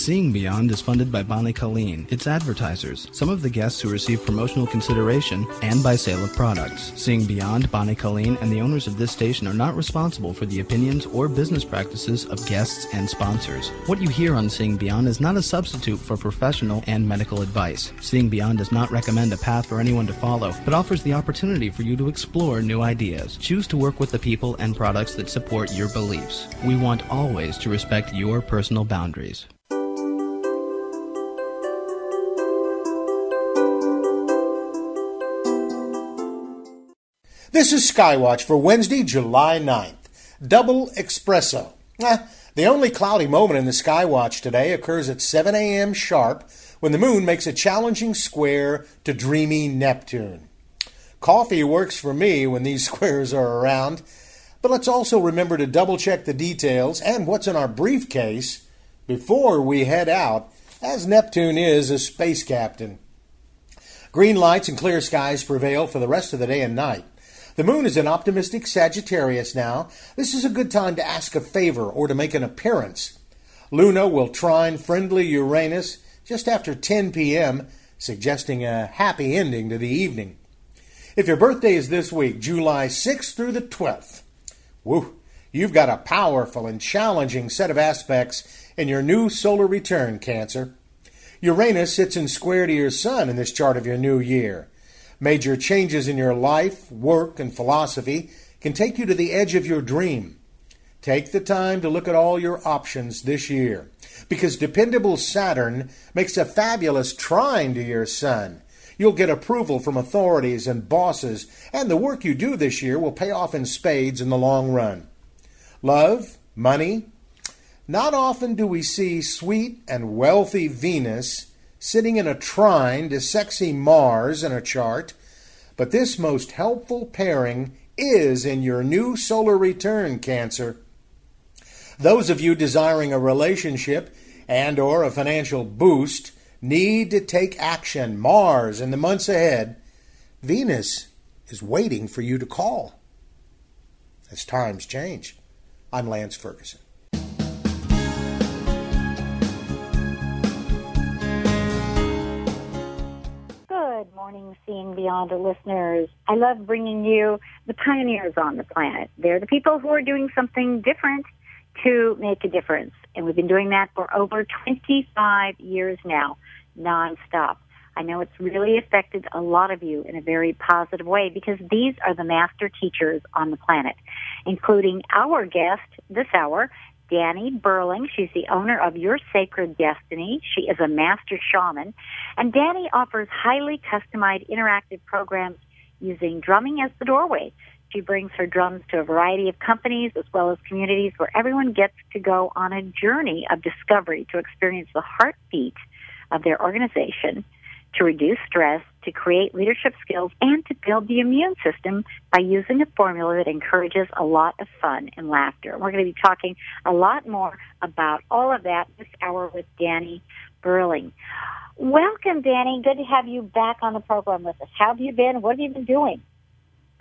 Seeing Beyond is funded by Bonnie Colleen, its advertisers, some of the guests who receive promotional consideration, and by sale of products. Seeing Beyond, Bonnie Colleen, and the owners of this station are not responsible for the opinions or business practices of guests and sponsors. What you hear on Seeing Beyond is not a substitute for professional and medical advice. Seeing Beyond does not recommend a path for anyone to follow, but offers the opportunity for you to explore new ideas. Choose to work with the people and products that support your beliefs. We want always to respect your personal boundaries. This is Skywatch for Wednesday, July 9th. Double Espresso. Eh, the only cloudy moment in the Skywatch today occurs at 7 a.m. sharp when the moon makes a challenging square to dreamy Neptune. Coffee works for me when these squares are around, but let's also remember to double check the details and what's in our briefcase before we head out, as Neptune is a space captain. Green lights and clear skies prevail for the rest of the day and night. The moon is in optimistic Sagittarius now. This is a good time to ask a favor or to make an appearance. Luna will trine friendly Uranus just after 10 p.m., suggesting a happy ending to the evening. If your birthday is this week, July 6th through the 12th, woo, you've got a powerful and challenging set of aspects in your new solar return, Cancer. Uranus sits in square to your sun in this chart of your new year. Major changes in your life, work, and philosophy can take you to the edge of your dream. Take the time to look at all your options this year because dependable Saturn makes a fabulous trine to your sun. You'll get approval from authorities and bosses, and the work you do this year will pay off in spades in the long run. Love, money. Not often do we see sweet and wealthy Venus sitting in a trine to sexy Mars in a chart, but this most helpful pairing is in your new solar return, Cancer. Those of you desiring a relationship and or a financial boost need to take action. Mars in the months ahead, Venus is waiting for you to call. As times change. I'm Lance Ferguson. Morning, Seeing Beyond the listeners. I love bringing you the pioneers on the planet. They're the people who are doing something different to make a difference. And we've been doing that for over 25 years now, nonstop. I know it's really affected a lot of you in a very positive way because these are the master teachers on the planet, including our guest this hour, Danny Burling. She's the owner of Your Sacred Destiny. She is a master shaman. And Danny offers highly customized interactive programs using drumming as the doorway. She brings her drums to a variety of companies as well as communities where everyone gets to go on a journey of discovery to experience the heartbeat of their organization to reduce stress, to create leadership skills, and to build the immune system by using a formula that encourages a lot of fun and laughter. We're going to be talking a lot more about all of that this hour with Danny Burling. Welcome, Danny. Good to have you back on the program with us. How have you been? What have you been doing?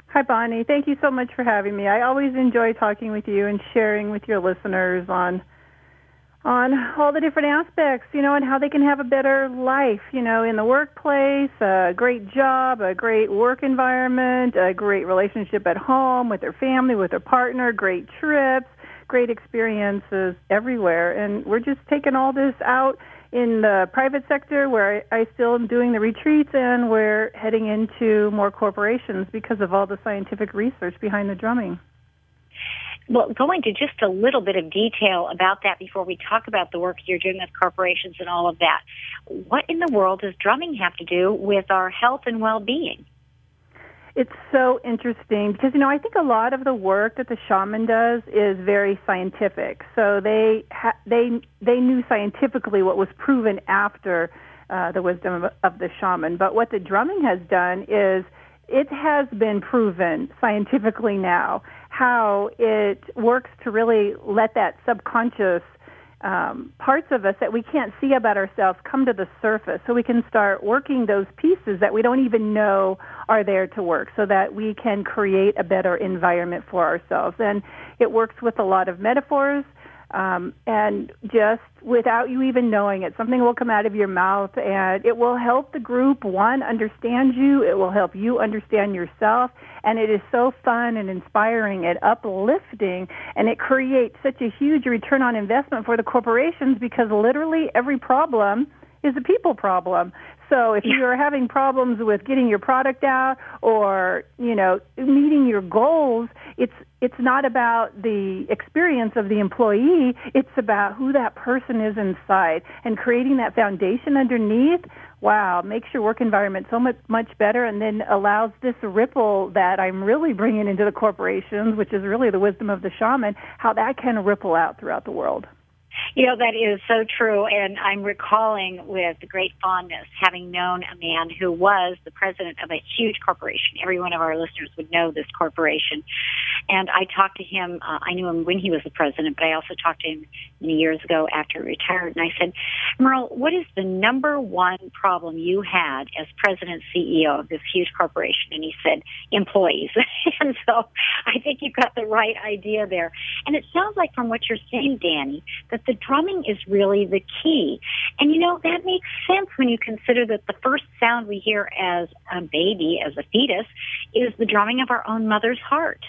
Hi, Bonnie. Thank you so much for having me. I always enjoy talking with you and sharing with your listeners on on all the different aspects, you know, and how they can have a better life, you know, in the workplace, a great job, a great work environment, a great relationship at home with their family, with their partner, great trips, great experiences everywhere. And we're just taking all this out in the private sector where I, I still am doing the retreats and we're heading into more corporations because of all the scientific research behind the drumming. Well, go into just a little bit of detail about that before we talk about the work you're doing with corporations and all of that. What in the world does drumming have to do with our health and well-being? It's so interesting because you know I think a lot of the work that the shaman does is very scientific. So they ha- they they knew scientifically what was proven after uh, the wisdom of, of the shaman. But what the drumming has done is it has been proven scientifically now how it works to really let that subconscious um, parts of us that we can't see about ourselves come to the surface so we can start working those pieces that we don't even know are there to work so that we can create a better environment for ourselves. And it works with a lot of metaphors. Um, and just without you even knowing it, something will come out of your mouth and it will help the group, one, understand you. It will help you understand yourself. And it is so fun and inspiring and uplifting. And it creates such a huge return on investment for the corporations because literally every problem is a people problem. So if you're having problems with getting your product out or, you know, meeting your goals, it's it's not about the experience of the employee, it's about who that person is inside and creating that foundation underneath. Wow, makes your work environment so much much better and then allows this ripple that I'm really bringing into the corporations, which is really the wisdom of the shaman, how that can ripple out throughout the world. You know, that is so true. And I'm recalling with great fondness having known a man who was the president of a huge corporation. Every one of our listeners would know this corporation. And I talked to him, uh, I knew him when he was the president, but I also talked to him many years ago after he retired. And I said, Merle, what is the number one problem you had as president CEO of this huge corporation? And he said, employees. and so I think you've got the right idea there. And it sounds like from what you're saying, Danny, that the drumming is really the key. And you know, that makes sense when you consider that the first sound we hear as a baby, as a fetus, is the drumming of our own mother's heart.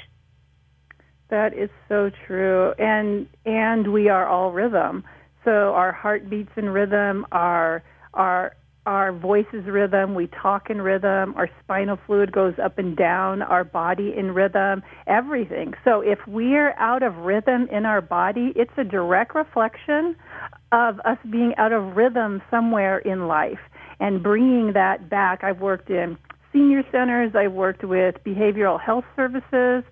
That is so true. And and we are all rhythm. So our heart beats in rhythm, our our our voice is rhythm, we talk in rhythm, our spinal fluid goes up and down, our body in rhythm, everything. So if we're out of rhythm in our body, it's a direct reflection of us being out of rhythm somewhere in life and bringing that back. I've worked in senior centers, I've worked with behavioral health services,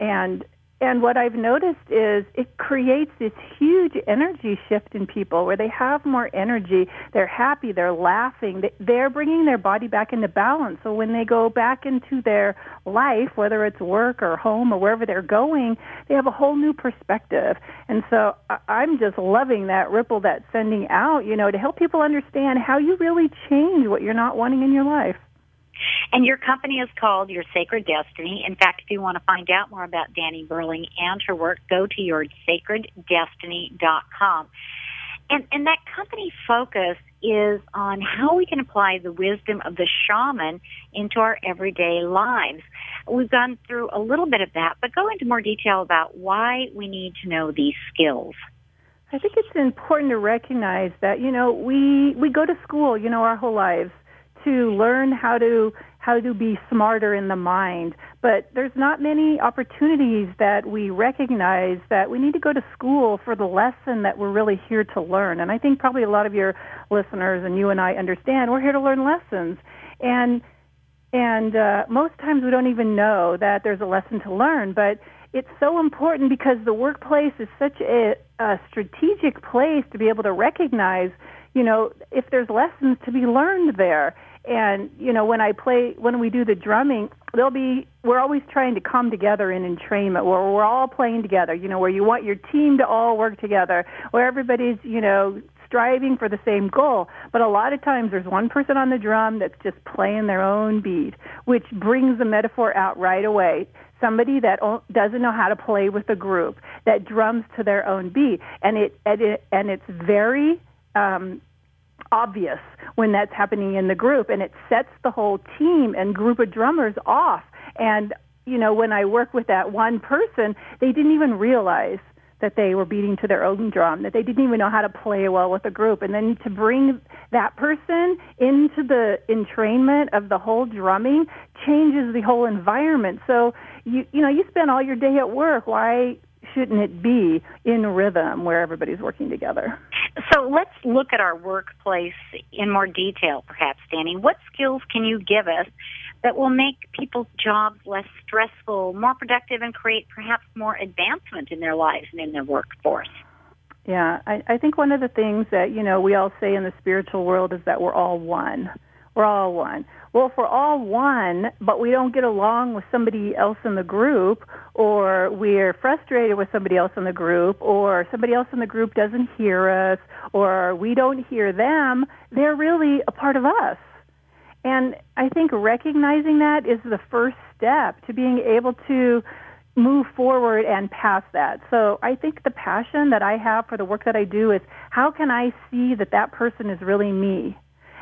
and and what I've noticed is it creates this huge energy shift in people where they have more energy, they're happy, they're laughing, they're bringing their body back into balance. So when they go back into their life, whether it's work or home or wherever they're going, they have a whole new perspective. And so I'm just loving that ripple that's sending out, you know, to help people understand how you really change what you're not wanting in your life. And your company is called Your Sacred Destiny. In fact, if you want to find out more about Danny Burling and her work, go to yoursacreddestiny.com. And, and that company focus is on how we can apply the wisdom of the shaman into our everyday lives. We've gone through a little bit of that, but go into more detail about why we need to know these skills. I think it's important to recognize that, you know, we, we go to school, you know, our whole lives to learn how to how to be smarter in the mind. But there's not many opportunities that we recognize that we need to go to school for the lesson that we're really here to learn. And I think probably a lot of your listeners and you and I understand we're here to learn lessons. And and uh, most times we don't even know that there's a lesson to learn, but it's so important because the workplace is such a, a strategic place to be able to recognize, you know, if there's lessons to be learned there. And you know, when I play, when we do the drumming, there'll be we're always trying to come together in entrainment where we're all playing together. You know, where you want your team to all work together, where everybody's you know striving for the same goal. But a lot of times there's one person on the drum that's just playing their own beat, which brings the metaphor out right away. Somebody that doesn't know how to play with a group that drums to their own beat, and it and, it, and it's very um, obvious when that's happening in the group and it sets the whole team and group of drummers off. And you know when i work with that one person they didn't even realize that they were beating to their own drum that they didn't even know how to play well with a group. And then to bring that person into the entrainment of the whole drumming changes the whole environment. So you you know you spend all your day at work. Why shouldn't it be in rhythm where everybody's working together? So let's look at our workplace in more detail, perhaps, Danny. What skills can you give us that will make people's jobs less stressful, more productive, and create perhaps more advancement in their lives and in their workforce? Yeah, I, I think one of the things that, you know, we all say in the spiritual world is that we're all one. We're all one. Well, if we're all one, but we don't get along with somebody else in the group, or we're frustrated with somebody else in the group, or somebody else in the group doesn't hear us, or we don't hear them, they're really a part of us. And I think recognizing that is the first step to being able to move forward and past that. So I think the passion that I have for the work that I do is how can I see that that person is really me?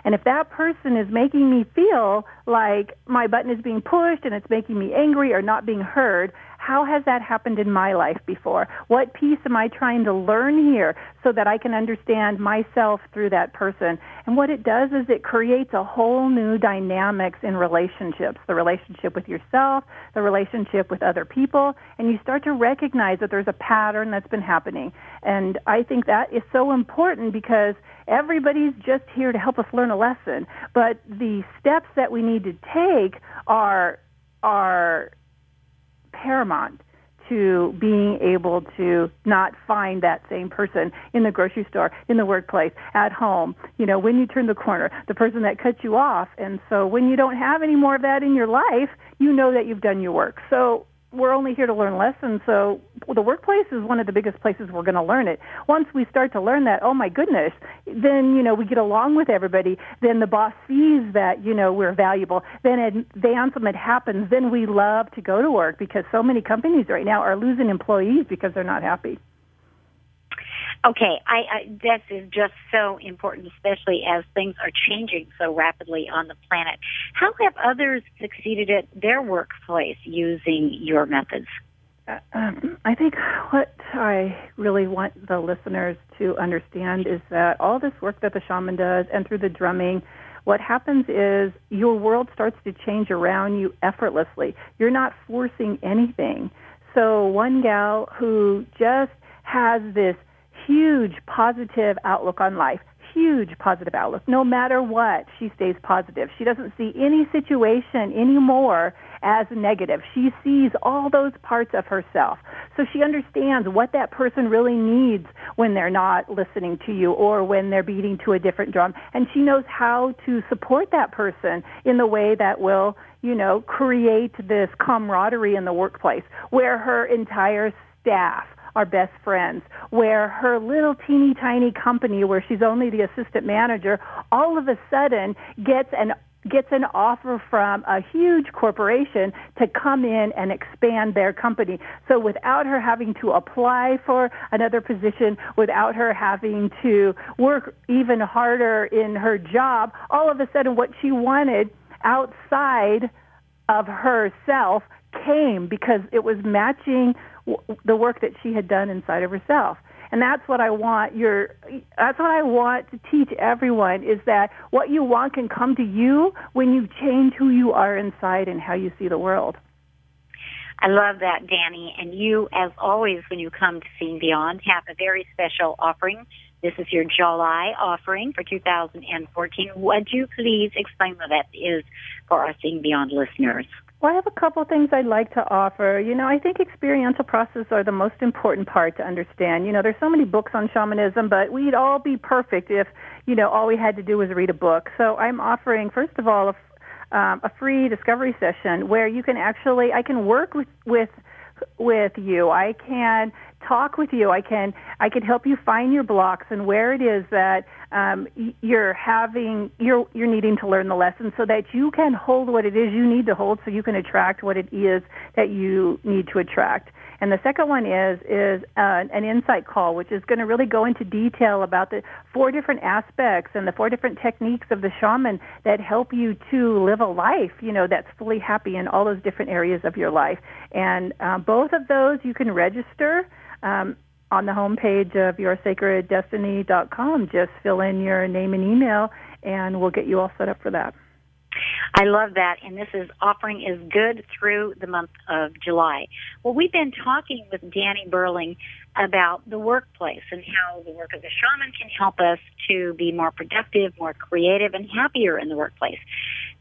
And if that person is making me feel like my button is being pushed and it's making me angry or not being heard, how has that happened in my life before? What piece am I trying to learn here so that I can understand myself through that person? And what it does is it creates a whole new dynamics in relationships, the relationship with yourself, the relationship with other people, and you start to recognize that there's a pattern that's been happening. And I think that is so important because everybody's just here to help us learn a lesson, but the steps that we need to take are are paramount to being able to not find that same person in the grocery store, in the workplace, at home, you know, when you turn the corner, the person that cut you off. And so when you don't have any more of that in your life, you know that you've done your work. So we're only here to learn lessons. So the workplace is one of the biggest places we're going to learn it. Once we start to learn that, oh my goodness, then, you know, we get along with everybody. Then the boss sees that, you know, we're valuable. Then advancement happens. Then we love to go to work because so many companies right now are losing employees because they're not happy. Okay, I, I this is just so important, especially as things are changing so rapidly on the planet. How have others succeeded at their workplace using your methods? Uh, um, I think what I really want the listeners to understand is that all this work that the shaman does, and through the drumming, what happens is your world starts to change around you effortlessly. You're not forcing anything. So one gal who just has this huge positive outlook on life. Huge positive outlook. No matter what, she stays positive. She doesn't see any situation anymore as negative. She sees all those parts of herself. So she understands what that person really needs when they're not listening to you or when they're beating to a different drum. And she knows how to support that person in the way that will, you know, create this camaraderie in the workplace where her entire staff are best friends, where her little teeny tiny company where she's only the assistant manager all of a sudden gets an gets an offer from a huge corporation to come in and expand their company. So without her having to apply for another position, without her having to work even harder in her job, all of a sudden what she wanted outside of herself came because it was matching the work that she had done inside of herself. And that's what I want your that's what I want to teach everyone is that what you want can come to you when you change who you are inside and how you see the world. I love that, Danny. And you, as always, when you come to Seeing Beyond, have a very special offering. This is your July offering for 2014. Would you please explain what that is for our Seeing Beyond listeners? Well, I have a couple of things I'd like to offer. You know, I think experiential processes are the most important part to understand. You know, there's so many books on shamanism, but we'd all be perfect if, you know, all we had to do was read a book. So I'm offering, first of all, a, um, a free discovery session where you can actually, I can work with, with with you. I can talk with you. I can I can help you find your blocks and where it is that um, you're having you're you're needing to learn the lesson so that you can hold what it is you need to hold so you can attract what it is that you need to attract. And the second one is is uh, an insight call, which is going to really go into detail about the four different aspects and the four different techniques of the shaman that help you to live a life, you know, that's fully happy in all those different areas of your life. And uh, both of those you can register. Um, on the homepage of yoursacreddestiny.com, just fill in your name and email, and we'll get you all set up for that. I love that. And this is offering is good through the month of July. Well, we've been talking with Danny Burling about the workplace and how the work of the shaman can help us to be more productive, more creative, and happier in the workplace.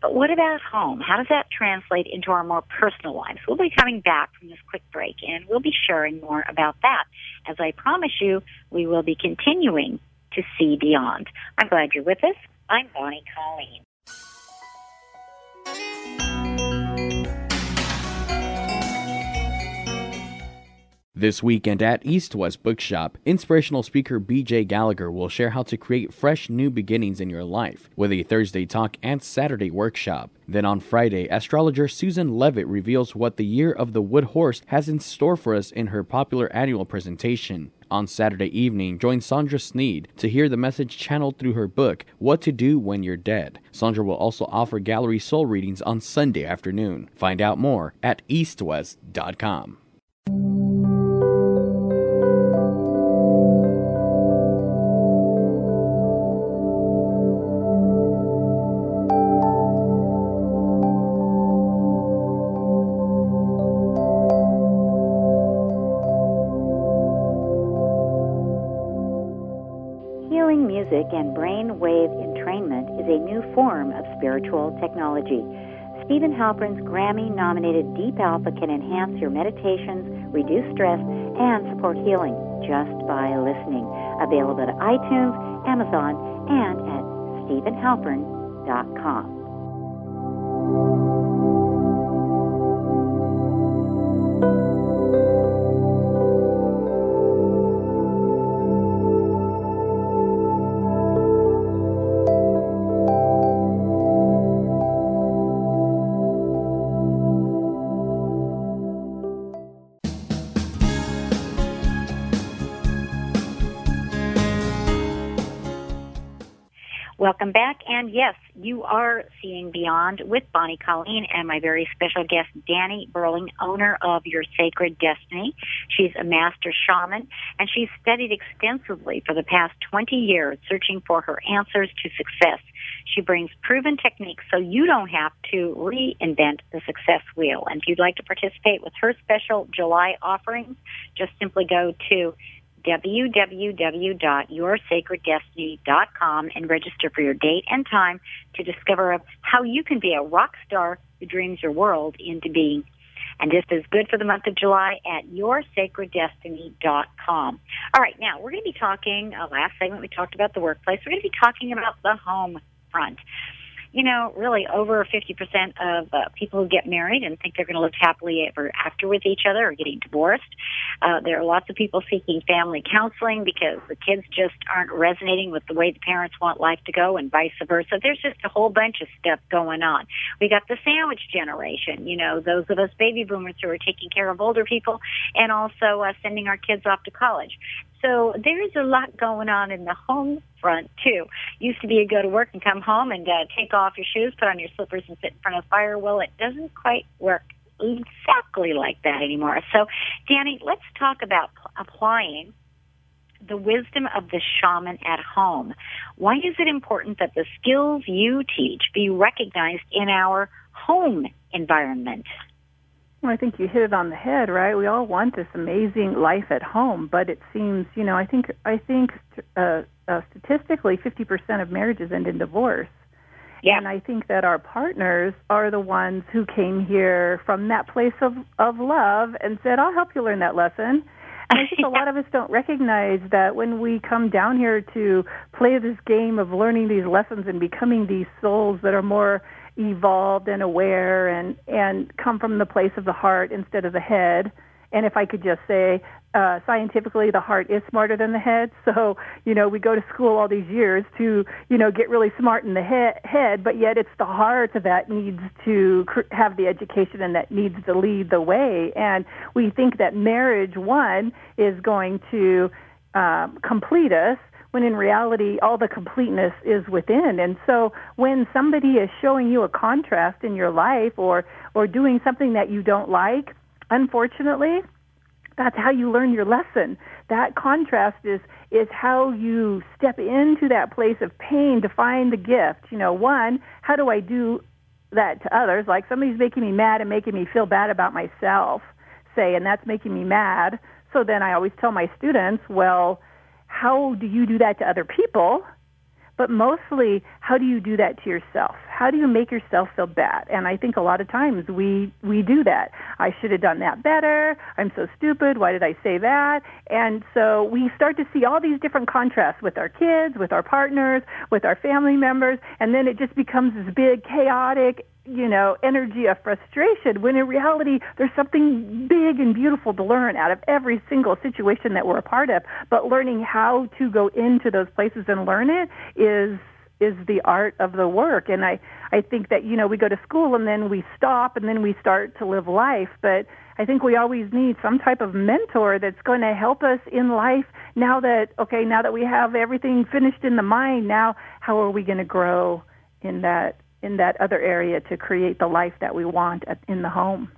But what about home? How does that translate into our more personal lives? We'll be coming back from this quick break and we'll be sharing more about that. As I promise you, we will be continuing to see beyond. I'm glad you're with us. I'm Bonnie Colleen. This weekend at East West Bookshop, inspirational speaker BJ Gallagher will share how to create fresh new beginnings in your life with a Thursday talk and Saturday workshop. Then on Friday, astrologer Susan Levitt reveals what the year of the wood horse has in store for us in her popular annual presentation. On Saturday evening, join Sandra Sneed to hear the message channeled through her book, What to Do When You're Dead. Sandra will also offer gallery soul readings on Sunday afternoon. Find out more at eastwest.com. is a new form of spiritual technology. Steven Halpern's Grammy nominated Deep Alpha can enhance your meditations, reduce stress, and support healing just by listening. Available at iTunes, Amazon, and at StevenHalpern.com. you are seeing Beyond with Bonnie Colleen and my very special guest, Danny Burling, owner of Your Sacred Destiny. She's a master shaman and she's studied extensively for the past 20 years searching for her answers to success. She brings proven techniques so you don't have to reinvent the success wheel. And if you'd like to participate with her special July offerings, just simply go to www.yoursacreddestiny.com and register for your date and time to discover how you can be a rock star who dreams your world into being. And this is good for the month of July at yoursacreddestiny.com. All right, now we're going to be talking, uh, last segment we talked about the workplace. We're going to be talking about the home front you know, really over 50% of uh, people who get married and think they're going to live happily ever after with each other are getting divorced. Uh, there are lots of people seeking family counseling because the kids just aren't resonating with the way the parents want life to go and vice versa. There's just a whole bunch of stuff going on. We got the sandwich generation, you know, those of us baby boomers who are taking care of older people and also uh, sending our kids off to college. So there's a lot going on in the home front too. Used to be you go to work and come home and uh, take off your shoes, put on your slippers, and sit in front of the fire. Well, it doesn't quite work exactly like that anymore. So, Danny, let's talk about applying the wisdom of the shaman at home. Why is it important that the skills you teach be recognized in our home environment? I think you hit it on the head, right? We all want this amazing life at home, but it seems, you know, I think I think uh, uh, statistically, 50% of marriages end in divorce. Yeah. And I think that our partners are the ones who came here from that place of of love and said, "I'll help you learn that lesson." And I think a lot of us don't recognize that when we come down here to play this game of learning these lessons and becoming these souls that are more evolved and aware and and come from the place of the heart instead of the head. And if i could just say uh scientifically the heart is smarter than the head. So you know we go to school all these years to you know get really smart in the he- head but yet it's the heart that needs to cr- have the education and that needs to lead the way. And we think that marriage one is going to um, complete us when in reality all the completeness is within. And so when somebody is showing you a contrast in your life or or doing something that you don't like, unfortunately, that's how you learn your lesson. That contrast is is how you step into that place of pain to find the gift. You know, one, how do I do that to others? Like somebody's making me mad and making me feel bad about myself, say, and that's making me mad. So then I always tell my students, well, how do you do that to other people? But mostly, how do you do that to yourself? How do you make yourself feel bad? And I think a lot of times we we do that. I should have done that better. I'm so stupid. Why did I say that? And so we start to see all these different contrasts with our kids, with our partners, with our family members, and then it just becomes this big chaotic you know, energy of frustration when in reality there's something big and beautiful to learn out of every single situation that we're a part of. But learning how to go into those places and learn it is is the art of the work. And I, I think that, you know, we go to school and then we stop and then we start to live life. But I think we always need some type of mentor that's going to help us in life now that, okay, now that we have everything finished in the mind, now how are we going to grow in that in that other area to create the life that we want at, in the home.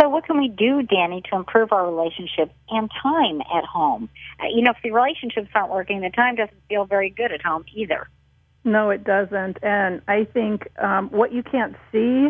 So, what can we do, Danny, to improve our relationship and time at home? Uh, you know, if the relationships aren't working, the time doesn't feel very good at home either. No, it doesn't. And I think um, what you can't see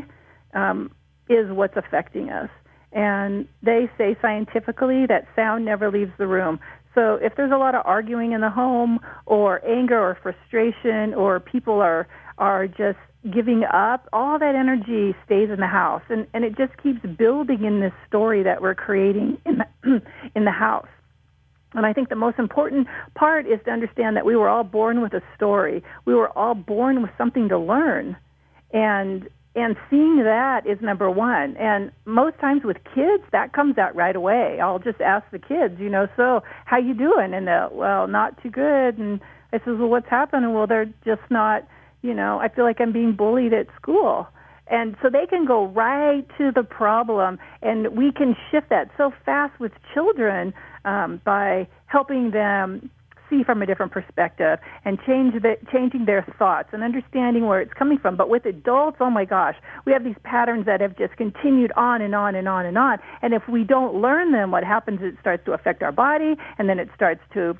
um, is what's affecting us. And they say scientifically that sound never leaves the room. So if there's a lot of arguing in the home or anger or frustration or people are are just giving up, all that energy stays in the house and, and it just keeps building in this story that we're creating in the in the house. And I think the most important part is to understand that we were all born with a story. We were all born with something to learn. And and seeing that is number one. And most times with kids, that comes out right away. I'll just ask the kids, you know, so how you doing? And they'll, well, not too good. And I says, well, what's happening? Well, they're just not, you know, I feel like I'm being bullied at school. And so they can go right to the problem, and we can shift that so fast with children um, by helping them see from a different perspective and change the, changing their thoughts and understanding where it's coming from. But with adults, oh my gosh, we have these patterns that have just continued on and on and on and on. And if we don't learn them, what happens it starts to affect our body and then it starts to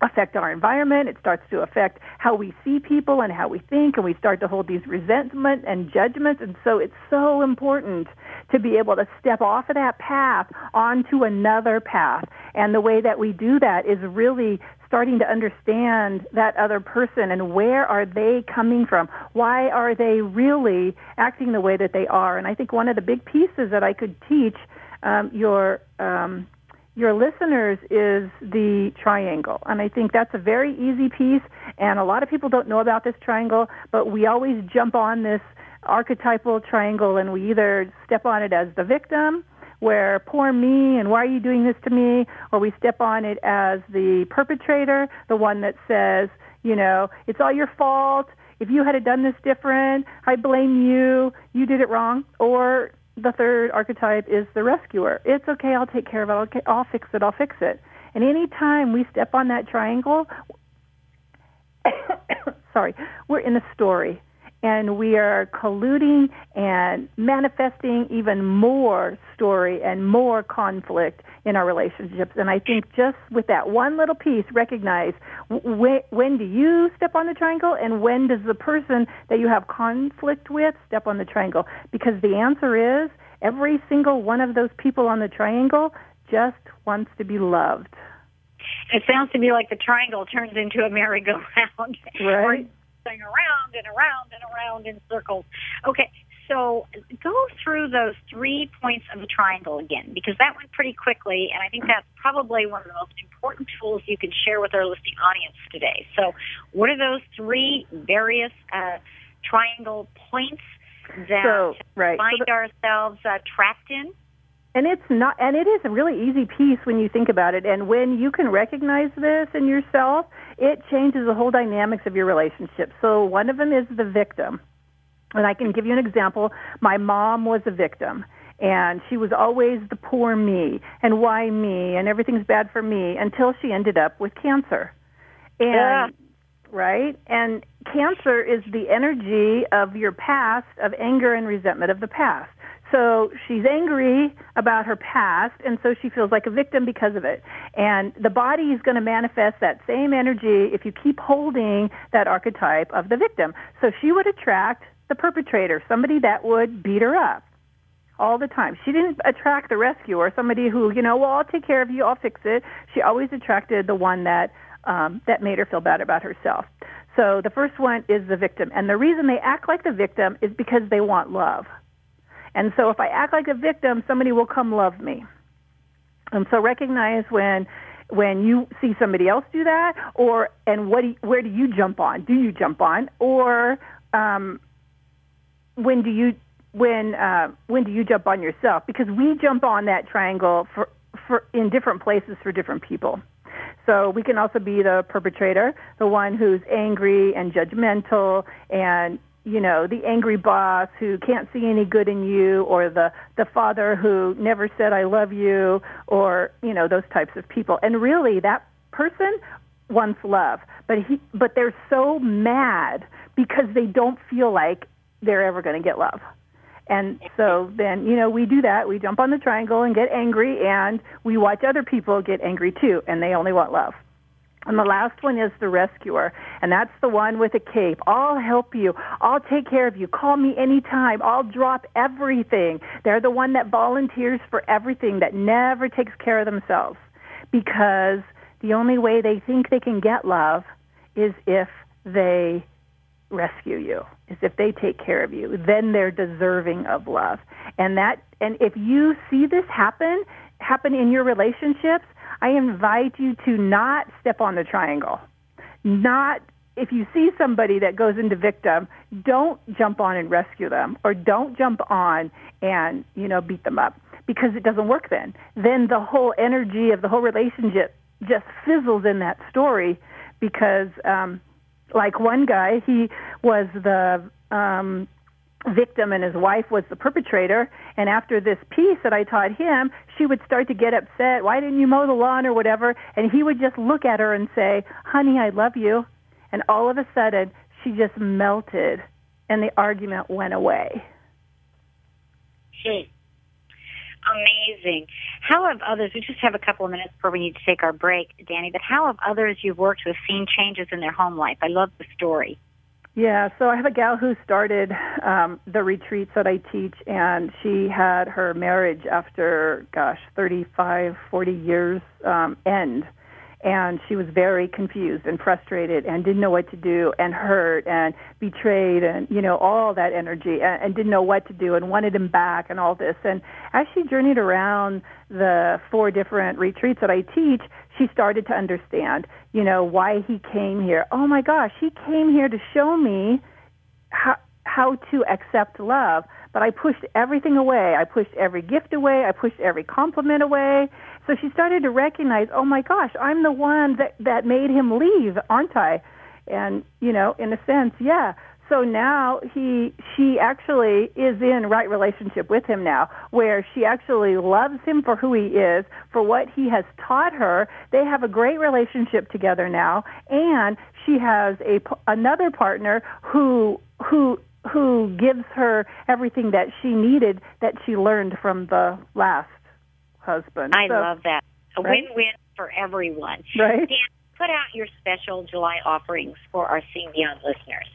affect our environment. It starts to affect how we see people and how we think, and we start to hold these resentment and judgments. And so it's so important to be able to step off of that path onto another path. And the way that we do that is really starting to understand that other person and where are they coming from? Why are they really acting the way that they are? And I think one of the big pieces that I could teach um, your um, your listeners is the triangle. And I think that's a very easy piece. And a lot of people don't know about this triangle, but we always jump on this archetypal triangle and we either step on it as the victim where poor me and why are you doing this to me? Or we step on it as the perpetrator, the one that says, you know, it's all your fault. If you had done this different, I blame you. You did it wrong. Or the third archetype is the rescuer. It's okay. I'll take care of it. I'll, I'll fix it. I'll fix it. And any time we step on that triangle, sorry, we're in a story and we are colluding and manifesting even more story and more conflict in our relationships. And I think just with that one little piece, recognize when, when do you step on the triangle and when does the person that you have conflict with step on the triangle? Because the answer is every single one of those people on the triangle just wants to be loved. It sounds to me like the triangle turns into a merry-go-round. Right going around and around and around in circles. Okay, so go through those three points of the triangle again, because that went pretty quickly, and I think that's probably one of the most important tools you can share with our listening audience today. So, what are those three various uh, triangle points that so, right. find so the- ourselves uh, trapped in? And it's not, and it is a really easy piece when you think about it. And when you can recognize this in yourself, it changes the whole dynamics of your relationship. So one of them is the victim. And I can give you an example. My mom was a victim and she was always the poor me and why me and everything's bad for me until she ended up with cancer. And yeah. right? And cancer is the energy of your past of anger and resentment of the past. So she's angry about her past, and so she feels like a victim because of it. And the body is going to manifest that same energy if you keep holding that archetype of the victim. So she would attract the perpetrator, somebody that would beat her up all the time. She didn't attract the rescuer, somebody who, you know, well, I'll take care of you, I'll fix it. She always attracted the one that um, that made her feel bad about herself. So the first one is the victim, and the reason they act like the victim is because they want love. And so if I act like a victim, somebody will come love me. And so recognize when when you see somebody else do that, or and what do you, where do you jump on? Do you jump on, or um, when do you when uh, when do you jump on yourself? Because we jump on that triangle for for in different places for different people. So we can also be the perpetrator, the one who's angry and judgmental and you know, the angry boss who can't see any good in you or the the father who never said I love you or, you know, those types of people. And really that person wants love, but he but they're so mad because they don't feel like they're ever going to get love. And so then, you know, we do that. We jump on the triangle and get angry, and we watch other people get angry too, and they only want love. And the last one is the rescuer, and that's the one with a cape. I'll help you. I'll take care of you. Call me anytime. I'll drop everything. They're the one that volunteers for everything, that never takes care of themselves, because the only way they think they can get love is if they rescue you is if they take care of you then they're deserving of love and that and if you see this happen happen in your relationships i invite you to not step on the triangle. Not if you see somebody that goes into victim don't jump on and rescue them or don't jump on and you know beat them up because it doesn't work then. Then the whole energy of the whole relationship just fizzles in that story because um like one guy, he was the um, victim and his wife was the perpetrator. And after this piece that I taught him, she would start to get upset. Why didn't you mow the lawn or whatever? And he would just look at her and say, honey, I love you. And all of a sudden, she just melted and the argument went away. Hmm amazing. How have others, we just have a couple of minutes before we need to take our break, Danny, but how have others you've worked with seen changes in their home life? I love the story. Yeah, so I have a gal who started um, the retreats that I teach, and she had her marriage after, gosh, 35, 40 years um, end. And she was very confused and frustrated and didn't know what to do and hurt and betrayed and you know all that energy and, and didn't know what to do and wanted him back and all this. And as she journeyed around the four different retreats that I teach she started to understand you know why he came here oh my gosh he came here to show me how how to accept love but I pushed everything away. I pushed every gift away. I pushed every compliment away. So she started to recognize, oh my gosh, I'm the one that that made him leave, aren't I? And you know, in a sense, yeah. So now he she actually is in right relationship with him now, where she actually loves him for who he is, for what he has taught her. They have a great relationship together now, and she has a another partner who who who gives her everything that she needed that she learned from the last husband. I so, love that. A right? win-win for everyone. Right. Dan, put out your special July offerings for our Seeing Beyond listeners.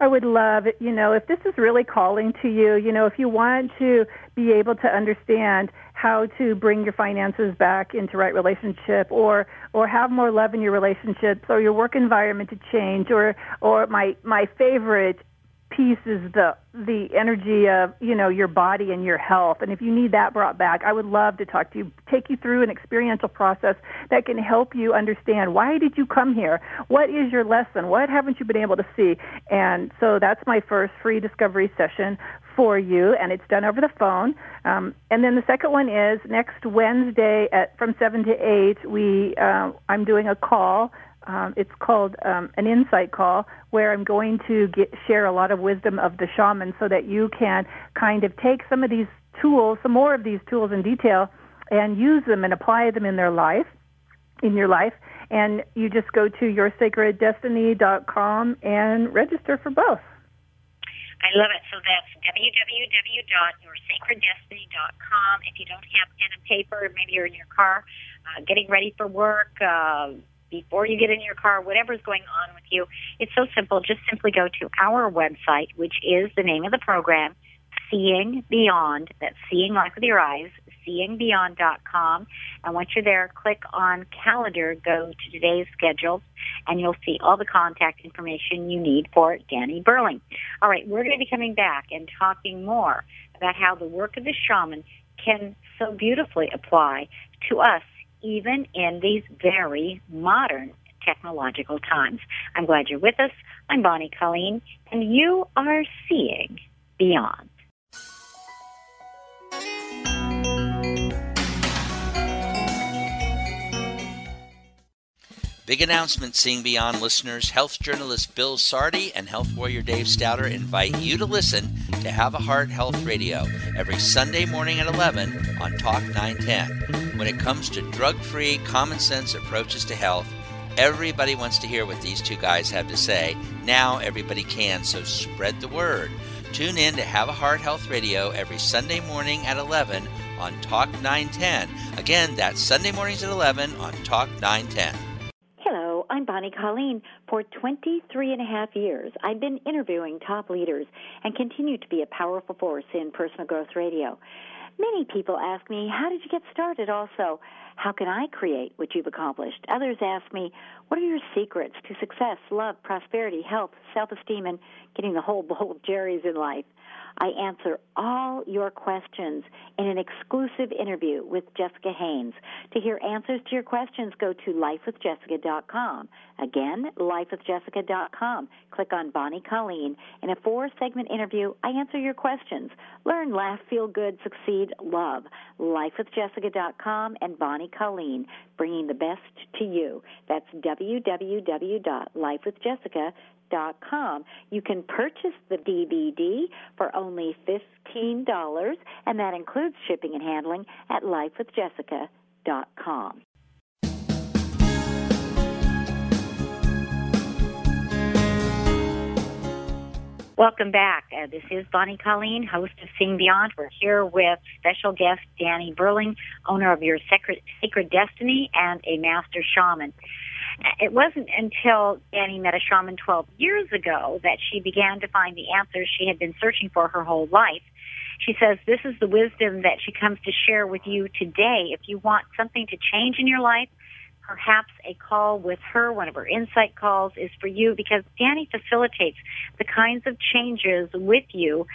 I would love. You know, if this is really calling to you, you know, if you want to be able to understand how to bring your finances back into right relationship or or have more love in your relationships or your work environment to change or or my my favorite piece is the the energy of you know your body and your health. And if you need that brought back i would love to talk to you take you through an experiential process that can help you understand why did you come here? What is your lesson? What haven't you been able to see? And so that's my first free discovery session for you and it's done over the phone. Um, and then the second one is next wednesday at from 7 to 8 we uh, i'm doing a call um, it's called um, an insight call where I'm going to get, share a lot of wisdom of the shaman so that you can kind of take some of these tools, some more of these tools in detail, and use them and apply them in their life, in your life. And you just go to yoursacreddestiny.com and register for both. I love it. So that's www.yoursacreddestiny.com. If you don't have pen and paper, maybe you're in your car, uh, getting ready for work, uh, before you get in your car, whatever's going on with you. It's so simple. Just simply go to our website, which is the name of the program, Seeing Beyond. That's seeing like with your eyes, seeingbeyond.com. And once you're there, click on calendar, go to today's schedule, and you'll see all the contact information you need for Danny Burling. All right, we're going to be coming back and talking more about how the work of the shaman can so beautifully apply to us even in these very modern technological times. I'm glad you're with us. I'm Bonnie Colleen, and you are seeing beyond. Big announcement, Seeing Beyond listeners. Health journalist Bill Sardi and health warrior Dave Stouter invite you to listen to Have a Heart Health Radio every Sunday morning at 11 on Talk 910. When it comes to drug free, common sense approaches to health, everybody wants to hear what these two guys have to say. Now everybody can, so spread the word. Tune in to Have a Heart Health Radio every Sunday morning at 11 on Talk 910. Again, that's Sunday mornings at 11 on Talk 910. I'm Bonnie Colleen. For 23 and a half years, I've been interviewing top leaders and continue to be a powerful force in personal growth radio. Many people ask me, How did you get started? Also, how can I create what you've accomplished? Others ask me, What are your secrets to success, love, prosperity, health, self esteem, and getting the whole bowl of cherries in life? I answer all your questions in an exclusive interview with Jessica Haynes. To hear answers to your questions, go to lifewithjessica.com. Again, lifewithjessica.com. Click on Bonnie Colleen. In a four segment interview, I answer your questions. Learn, laugh, feel good, succeed, love. Lifewithjessica.com and Bonnie Colleen, bringing the best to you. That's www.lifewithjessica.com com. You can purchase the DVD for only $15, and that includes shipping and handling at lifewithjessica.com. Welcome back. Uh, this is Bonnie Colleen, host of Seeing Beyond. We're here with special guest Danny Burling, owner of Your Sacred, Sacred Destiny and a master shaman. It wasn't until Danny met a shaman 12 years ago that she began to find the answers she had been searching for her whole life. She says this is the wisdom that she comes to share with you today. If you want something to change in your life, perhaps a call with her, one of her insight calls, is for you because Danny facilitates the kinds of changes with you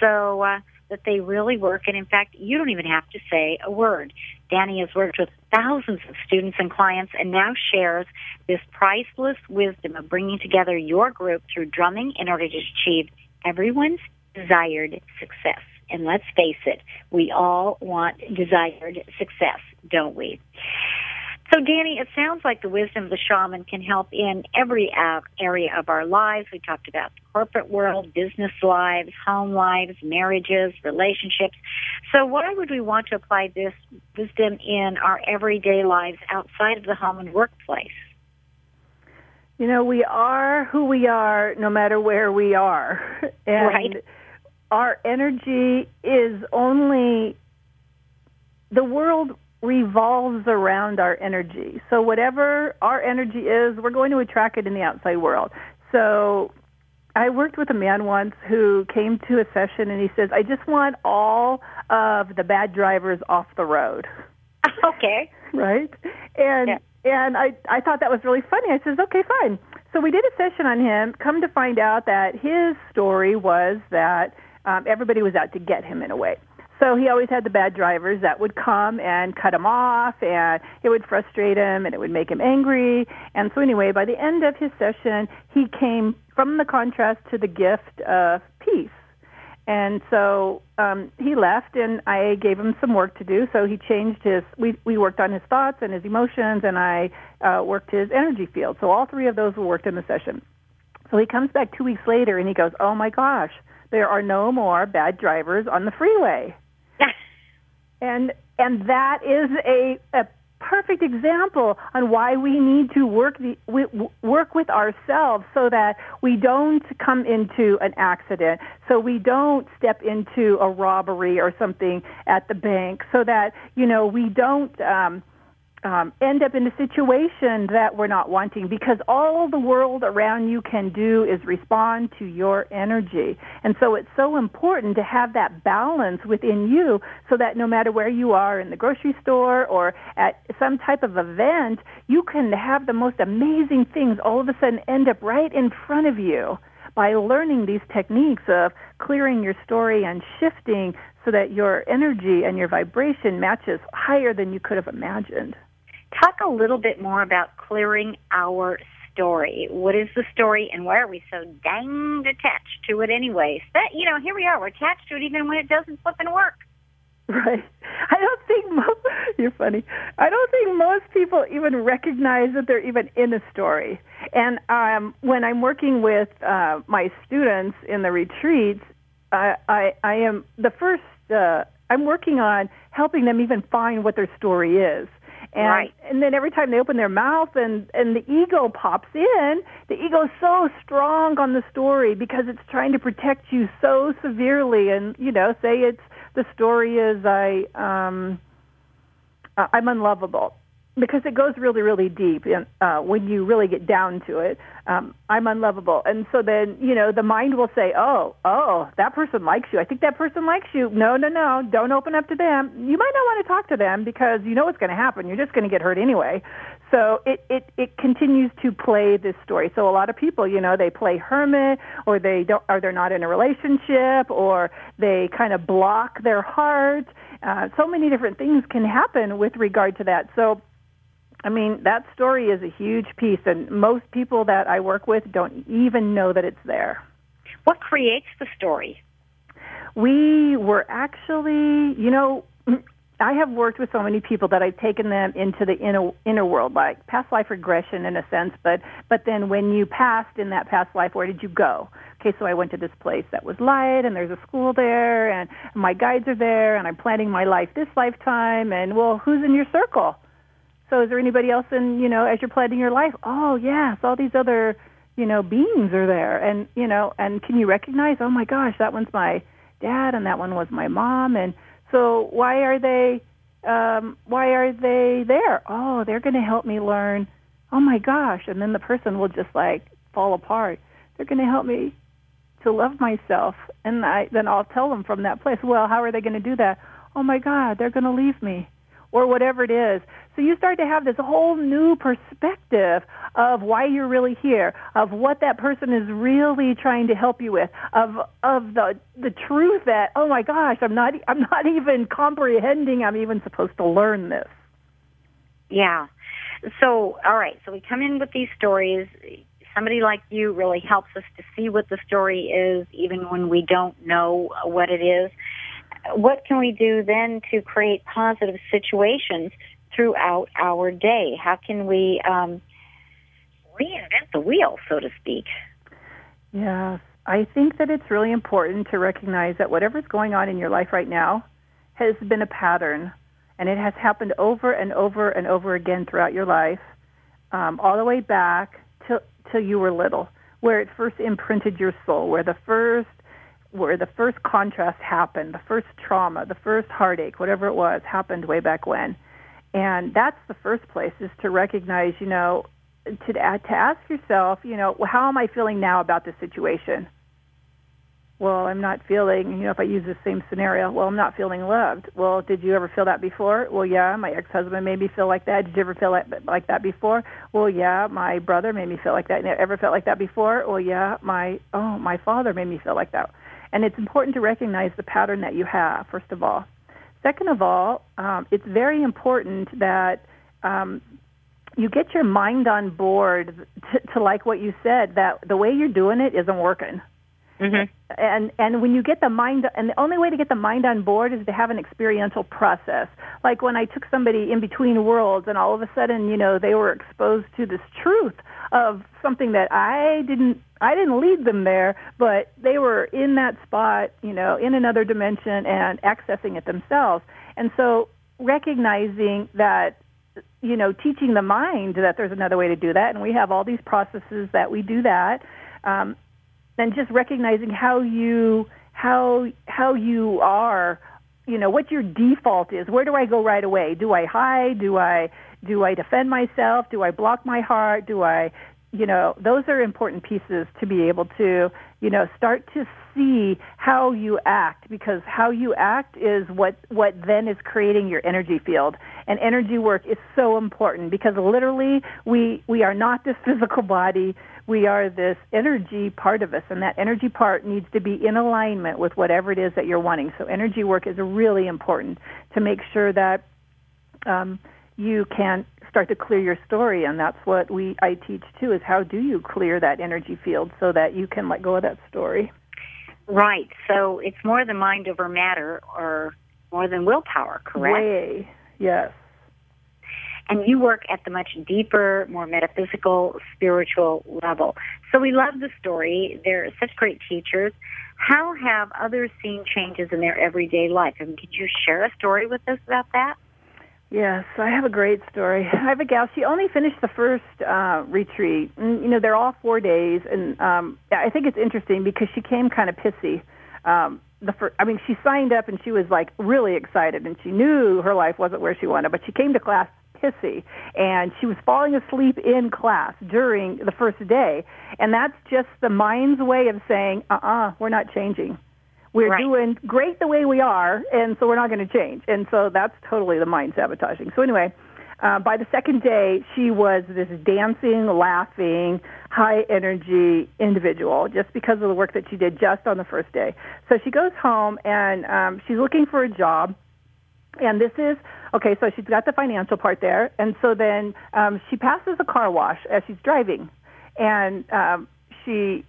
so uh, that they really work. And in fact, you don't even have to say a word. Danny has worked with thousands of students and clients and now shares this priceless wisdom of bringing together your group through drumming in order to achieve everyone's desired success. And let's face it, we all want desired success, don't we? So, Danny, it sounds like the wisdom of the shaman can help in every area of our lives. We talked about the corporate world, business lives, home lives, marriages, relationships. So, why would we want to apply this wisdom in our everyday lives outside of the home and workplace? You know, we are who we are no matter where we are. And right. our energy is only the world revolves around our energy. So whatever our energy is, we're going to attract it in the outside world. So I worked with a man once who came to a session and he says, "I just want all of the bad drivers off the road." Okay. right? And yeah. and I I thought that was really funny. I says, "Okay, fine." So we did a session on him. Come to find out that his story was that um, everybody was out to get him in a way. So he always had the bad drivers that would come and cut him off, and it would frustrate him, and it would make him angry. And so anyway, by the end of his session, he came from the contrast to the gift of peace. And so um, he left, and I gave him some work to do. So he changed his. We we worked on his thoughts and his emotions, and I uh, worked his energy field. So all three of those were worked in the session. So he comes back two weeks later, and he goes, "Oh my gosh, there are no more bad drivers on the freeway." And and that is a, a perfect example on why we need to work the work with ourselves so that we don't come into an accident. So we don't step into a robbery or something at the bank so that you know we don't um um, end up in a situation that we're not wanting because all the world around you can do is respond to your energy. And so it's so important to have that balance within you so that no matter where you are in the grocery store or at some type of event, you can have the most amazing things all of a sudden end up right in front of you by learning these techniques of clearing your story and shifting so that your energy and your vibration matches higher than you could have imagined. Talk a little bit more about clearing our story? What is the story, and why are we so dang attached to it anyway? That you know, here we are. We're attached to it even when it doesn't flip and work. Right. I don't think most, you're funny. I don't think most people even recognize that they're even in a story. And um, when I'm working with uh, my students in the retreats, I, I, I am the first. Uh, I'm working on helping them even find what their story is. And, right. and then every time they open their mouth and, and the ego pops in, the ego is so strong on the story because it's trying to protect you so severely. And, you know, say it's the story is I, um, I'm unlovable because it goes really, really deep in, uh, when you really get down to it. Um, I'm unlovable, and so then you know the mind will say, "Oh, oh, that person likes you. I think that person likes you. No, no, no, don't open up to them. You might not want to talk to them because you know what's going to happen. You're just going to get hurt anyway." So it, it it continues to play this story. So a lot of people, you know, they play hermit, or they don't, or they're not in a relationship, or they kind of block their heart. Uh, so many different things can happen with regard to that. So I mean, that story is a huge piece, and most people that I work with don't even know that it's there. What creates the story? We were actually, you know, I have worked with so many people that I've taken them into the inner inner world, like past life regression in a sense. But but then when you passed in that past life, where did you go? Okay, so I went to this place that was light, and there's a school there, and my guides are there, and I'm planning my life this lifetime. And well, who's in your circle? So is there anybody else in, you know, as you're planning your life? Oh, yes, all these other, you know, beings are there. And, you know, and can you recognize, oh my gosh, that one's my dad and that one was my mom. And so why are they, um, why are they there? Oh, they're going to help me learn. Oh my gosh. And then the person will just like fall apart. They're going to help me to love myself. And I, then I'll tell them from that place, well, how are they going to do that? Oh my God, they're going to leave me or whatever it is. So you start to have this whole new perspective of why you're really here, of what that person is really trying to help you with, of of the the truth that oh my gosh, I'm not I'm not even comprehending I'm even supposed to learn this. Yeah. So, all right. So we come in with these stories. Somebody like you really helps us to see what the story is, even when we don't know what it is what can we do then to create positive situations throughout our day? How can we um, reinvent the wheel, so to speak? Yes, I think that it's really important to recognize that whatever's going on in your life right now has been a pattern, and it has happened over and over and over again throughout your life, um, all the way back till till you were little, where it first imprinted your soul, where the first where the first contrast happened, the first trauma, the first heartache, whatever it was, happened way back when. And that's the first place is to recognize, you know, to to ask yourself, you know, how am I feeling now about this situation? Well, I'm not feeling, you know, if I use the same scenario, well, I'm not feeling loved. Well, did you ever feel that before? Well, yeah, my ex-husband made me feel like that. Did you ever feel like, like that before? Well, yeah, my brother made me feel like that. Ever felt like that before? Well, yeah, my, oh, my father made me feel like that. And it's important to recognize the pattern that you have, first of all. Second of all, um, it's very important that um, you get your mind on board to, to like what you said, that the way you're doing it isn't working. Mm-hmm. And and when you get the mind, and the only way to get the mind on board is to have an experiential process. Like when I took somebody in between worlds, and all of a sudden, you know, they were exposed to this truth of something that I didn't I didn't lead them there, but they were in that spot, you know, in another dimension and accessing it themselves. And so recognizing that you know, teaching the mind that there's another way to do that, and we have all these processes that we do that. Um, and just recognizing how you how how you are, you know, what your default is. Where do I go right away? Do I hide? Do I do I defend myself? Do I block my heart? Do I you know, those are important pieces to be able to, you know, start to see how you act because how you act is what what then is creating your energy field. And energy work is so important because literally we we are not this physical body. We are this energy part of us and that energy part needs to be in alignment with whatever it is that you're wanting. So energy work is really important to make sure that um, you can start to clear your story and that's what we I teach too is how do you clear that energy field so that you can let go of that story. Right. So it's more than mind over matter or more than willpower, correct? Way. Yes. And you work at the much deeper, more metaphysical, spiritual level. So we love the story. They're such great teachers. How have others seen changes in their everyday life? I mean, could you share a story with us about that? Yes, I have a great story. I have a gal. She only finished the first uh, retreat. And, you know, they're all four days, and um, I think it's interesting because she came kind of pissy. Um, the first, I mean, she signed up and she was like really excited, and she knew her life wasn't where she wanted, but she came to class pissy and she was falling asleep in class during the first day and that's just the mind's way of saying uh-uh we're not changing we're right. doing great the way we are, and so we're not going to change. And so that's totally the mind sabotaging. So anyway, uh, by the second day, she was this dancing, laughing, high energy individual just because of the work that she did just on the first day. So she goes home and um, she's looking for a job. And this is okay. So she's got the financial part there, and so then um, she passes a car wash as she's driving, and um, she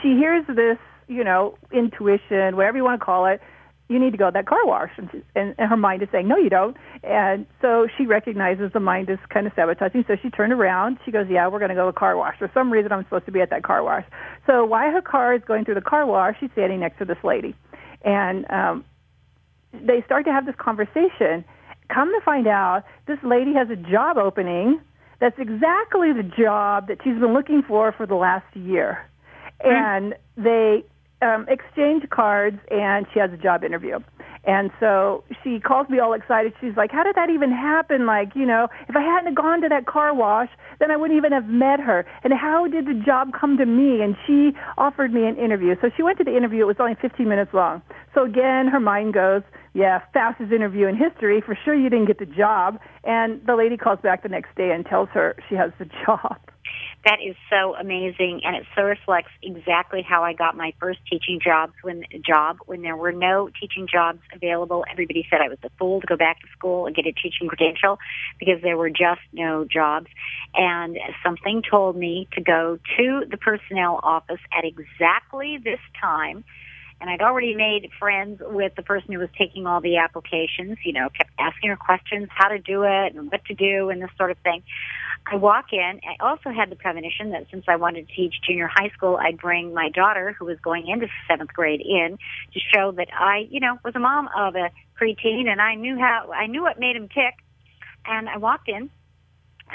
she hears this you know, intuition, whatever you want to call it, you need to go to that car wash. And, she, and, and her mind is saying, no, you don't. And so she recognizes the mind is kind of sabotaging. So she turned around. She goes, yeah, we're going to go to the car wash. For some reason, I'm supposed to be at that car wash. So while her car is going through the car wash, she's standing next to this lady. And um, they start to have this conversation. Come to find out, this lady has a job opening that's exactly the job that she's been looking for for the last year. And they um, exchange cards, and she has a job interview. And so she calls me all excited. She's like, "How did that even happen? Like, you know, if I hadn't gone to that car wash, then I wouldn't even have met her. And how did the job come to me?" And she offered me an interview. So she went to the interview. It was only 15 minutes long. So again, her mind goes, "Yeah, fastest interview in history. For sure, you didn't get the job." And the lady calls back the next day and tells her she has the job. That is so amazing, and it so reflects exactly how I got my first teaching jobs when job when there were no teaching jobs available. Everybody said I was a fool to go back to school and get a teaching credential because there were just no jobs. And something told me to go to the personnel office at exactly this time and I'd already made friends with the person who was taking all the applications, you know, kept asking her questions, how to do it and what to do and this sort of thing. I walk in. I also had the premonition that since I wanted to teach junior high school, I'd bring my daughter, who was going into seventh grade, in to show that I, you know, was a mom of a preteen, and I knew how I knew what made him tick. And I walked in.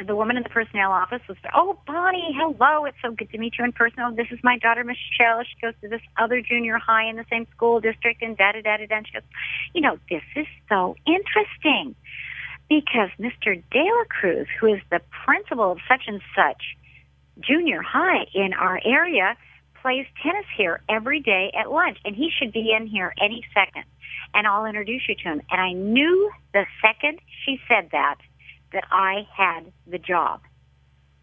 The woman in the personnel office was, "Oh, Bonnie, hello! It's so good to meet you in person. Oh, this is my daughter Michelle. She goes to this other junior high in the same school district, and da da da da." And she goes, "You know, this is so interesting." because Mr. De La Cruz, who is the principal of such and such junior high in our area, plays tennis here every day at lunch, and he should be in here any second. And I'll introduce you to him. And I knew the second she said that that I had the job.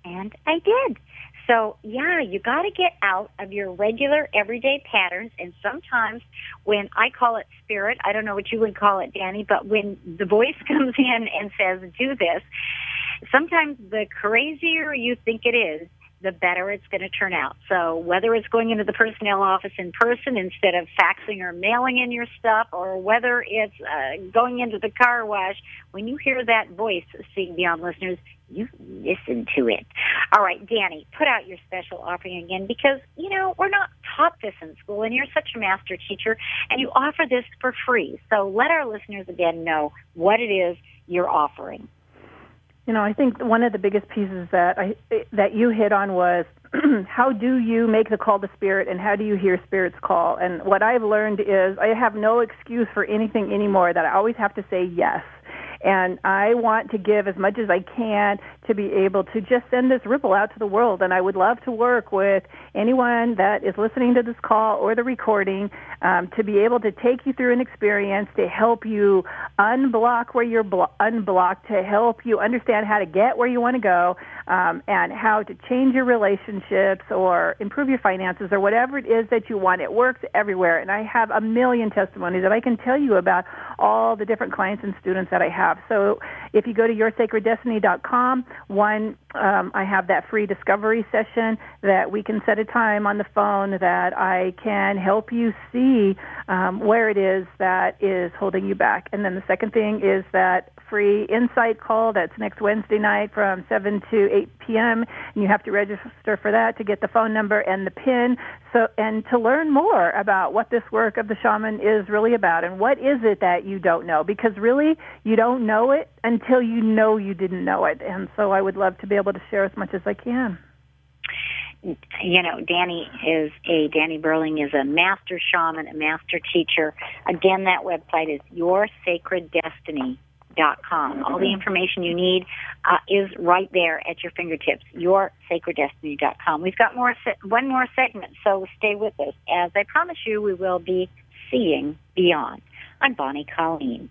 And I did. So yeah, you got to get out of your regular everyday patterns. And sometimes when I call it spirit, I don't know what you would call it, Danny, but when the voice comes in and says, do this, sometimes the crazier you think it is, the better it's going to turn out. So whether it's going into the personnel office in person instead of faxing or mailing in your stuff, or whether it's uh, going into the car wash, when you hear that voice, Seeing Beyond listeners, you listen to it. All right, Danny, put out your special offering again because, you know, we're not taught this in school and you're such a master teacher and you offer this for free. So let our listeners again know what it is you're offering. You know, I think one of the biggest pieces that I that you hit on was how do you make the call to spirit and how do you hear spirit's call? And what I've learned is I have no excuse for anything anymore that I always have to say yes and I want to give as much as I can to be able to just send this ripple out to the world. And I would love to work with anyone that is listening to this call or the recording um, to be able to take you through an experience to help you unblock where you're blo- unblocked, to help you understand how to get where you want to go. Um, and how to change your relationships or improve your finances or whatever it is that you want. It works everywhere. And I have a million testimonies that I can tell you about all the different clients and students that I have. So if you go to yoursacreddestiny.com, one, um, I have that free discovery session that we can set a time on the phone that I can help you see um, where it is that is holding you back. And then the second thing is that free insight call that's next Wednesday night from 7 to 8 p.m. And you have to register for that to get the phone number and the PIN. So, and to learn more about what this work of the shaman is really about and what is it that you don't know because really you don't know it until you know you didn't know it. And so I would love to be able to share as much as I can you know, Danny is a Danny Burling is a master shaman, a master teacher. Again, that website is Your Sacred Destiny dot com. All the information you need uh, is right there at your fingertips. Your sacred destiny dot com. We've got more se- one more segment, so stay with us. As I promise you, we will be seeing beyond. I'm Bonnie Colleen.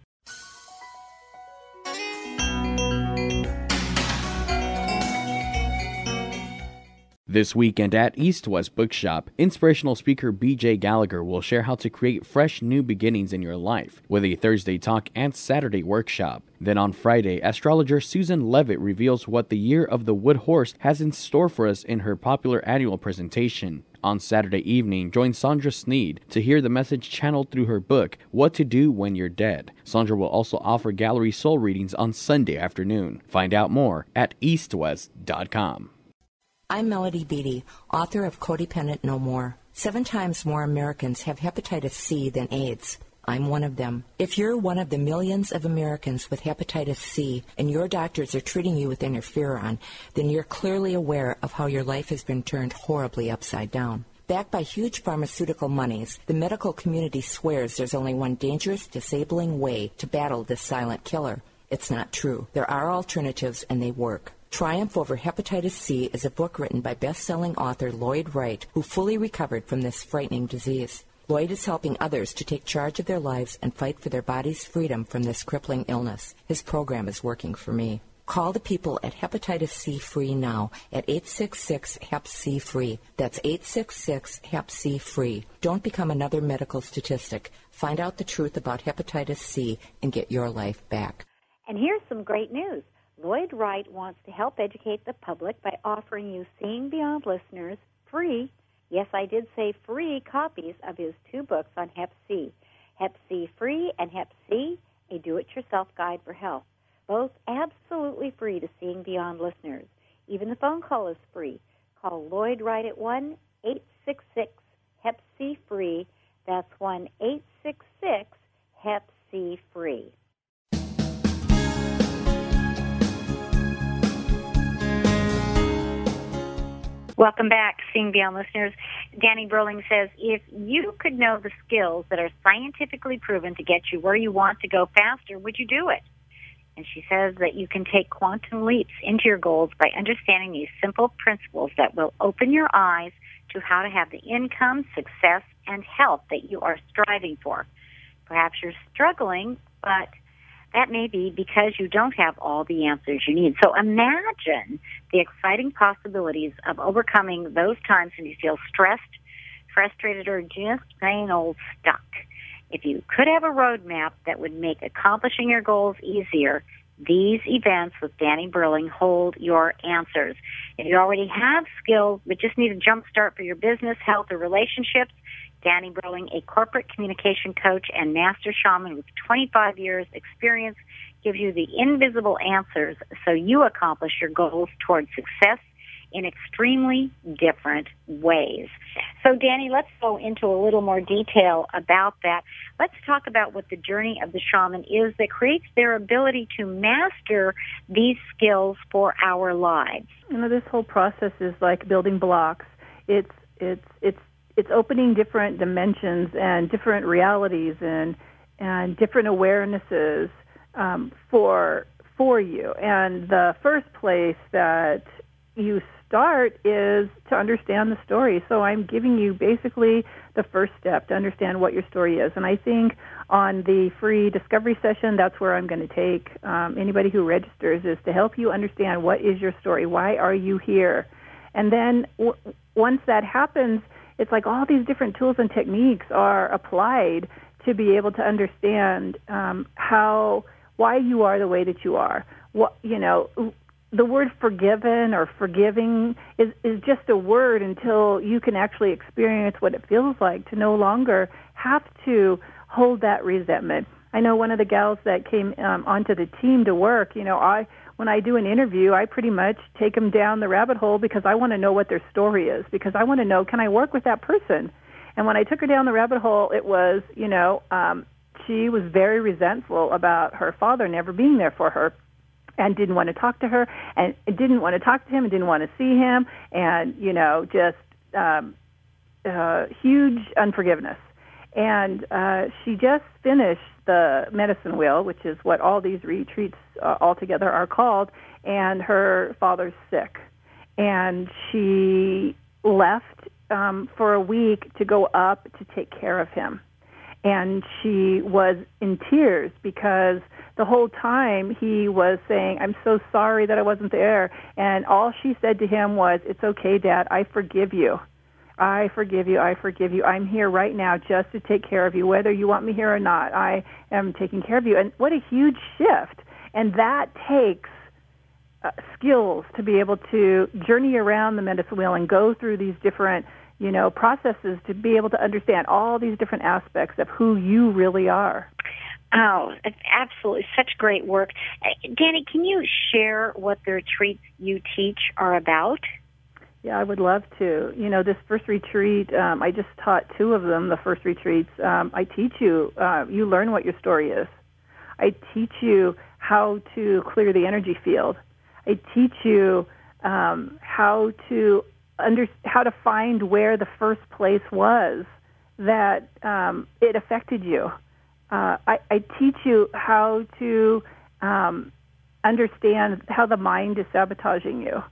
This weekend at East West Bookshop, inspirational speaker BJ Gallagher will share how to create fresh new beginnings in your life with a Thursday talk and Saturday workshop. Then on Friday, astrologer Susan Levitt reveals what the year of the wood horse has in store for us in her popular annual presentation. On Saturday evening, join Sandra Sneed to hear the message channeled through her book, What to Do When You're Dead. Sandra will also offer gallery soul readings on Sunday afternoon. Find out more at eastwest.com. I'm Melody Beattie, author of Codependent No More. Seven times more Americans have hepatitis C than AIDS. I'm one of them. If you're one of the millions of Americans with hepatitis C and your doctors are treating you with interferon, then you're clearly aware of how your life has been turned horribly upside down. Backed by huge pharmaceutical monies, the medical community swears there's only one dangerous, disabling way to battle this silent killer. It's not true. There are alternatives and they work. Triumph Over Hepatitis C is a book written by best-selling author Lloyd Wright, who fully recovered from this frightening disease. Lloyd is helping others to take charge of their lives and fight for their body's freedom from this crippling illness. His program is working for me. Call the people at Hepatitis C Free now at 866 Hep C Free. That's 866 Hep C Free. Don't become another medical statistic. Find out the truth about hepatitis C and get your life back. And here's some great news. Lloyd Wright wants to help educate the public by offering you Seeing Beyond listeners free, yes, I did say free copies of his two books on Hep C, Hep C Free and Hep C, a do-it-yourself guide for health. Both absolutely free to Seeing Beyond listeners. Even the phone call is free. Call Lloyd Wright at 1 866 Hep C Free. That's 1 866 Hep C Free. Welcome back, Seeing Beyond listeners. Danny Burling says, if you could know the skills that are scientifically proven to get you where you want to go faster, would you do it? And she says that you can take quantum leaps into your goals by understanding these simple principles that will open your eyes to how to have the income, success, and health that you are striving for. Perhaps you're struggling, but that may be because you don't have all the answers you need. So imagine the exciting possibilities of overcoming those times when you feel stressed, frustrated, or just plain old stuck. If you could have a roadmap that would make accomplishing your goals easier, these events with Danny Burling hold your answers. If you already have skills but just need a jump start for your business, health, or relationships, Danny Burling, a corporate communication coach and master shaman with 25 years experience, gives you the invisible answers so you accomplish your goals towards success in extremely different ways. So, Danny, let's go into a little more detail about that. Let's talk about what the journey of the shaman is that creates their ability to master these skills for our lives. You know, this whole process is like building blocks. It's it's it's it's opening different dimensions and different realities and and different awarenesses um, for for you. And the first place that you start is to understand the story. So I'm giving you basically the first step to understand what your story is. And I think on the free discovery session, that's where I'm going to take um, anybody who registers is to help you understand what is your story. Why are you here? And then w- once that happens, it's like all these different tools and techniques are applied to be able to understand um, how why you are the way that you are. What you know, the word forgiven or forgiving is is just a word until you can actually experience what it feels like to no longer have to hold that resentment. I know one of the gals that came um, onto the team to work. You know, I when I do an interview, I pretty much take them down the rabbit hole because I want to know what their story is because I want to know can I work with that person. And when I took her down the rabbit hole, it was you know um, she was very resentful about her father never being there for her and didn't want to talk to her and didn't want to talk to him and didn't want to see him and you know just um uh huge unforgiveness and uh she just finished the medicine wheel which is what all these retreats uh, altogether are called and her father's sick and she left um for a week to go up to take care of him and she was in tears because the whole time he was saying, I'm so sorry that I wasn't there. And all she said to him was, It's okay, Dad. I forgive you. I forgive you. I forgive you. I'm here right now just to take care of you, whether you want me here or not. I am taking care of you. And what a huge shift. And that takes uh, skills to be able to journey around the medicine wheel and go through these different you know, processes to be able to understand all these different aspects of who you really are. Oh, absolutely. Such great work. Uh, Danny, can you share what the retreats you teach are about? Yeah, I would love to. You know, this first retreat, um, I just taught two of them, the first retreats. Um, I teach you, uh, you learn what your story is. I teach you how to clear the energy field. I teach you um, how to under how to find where the first place was that um, it affected you. Uh, I, I teach you how to um, understand how the mind is sabotaging you,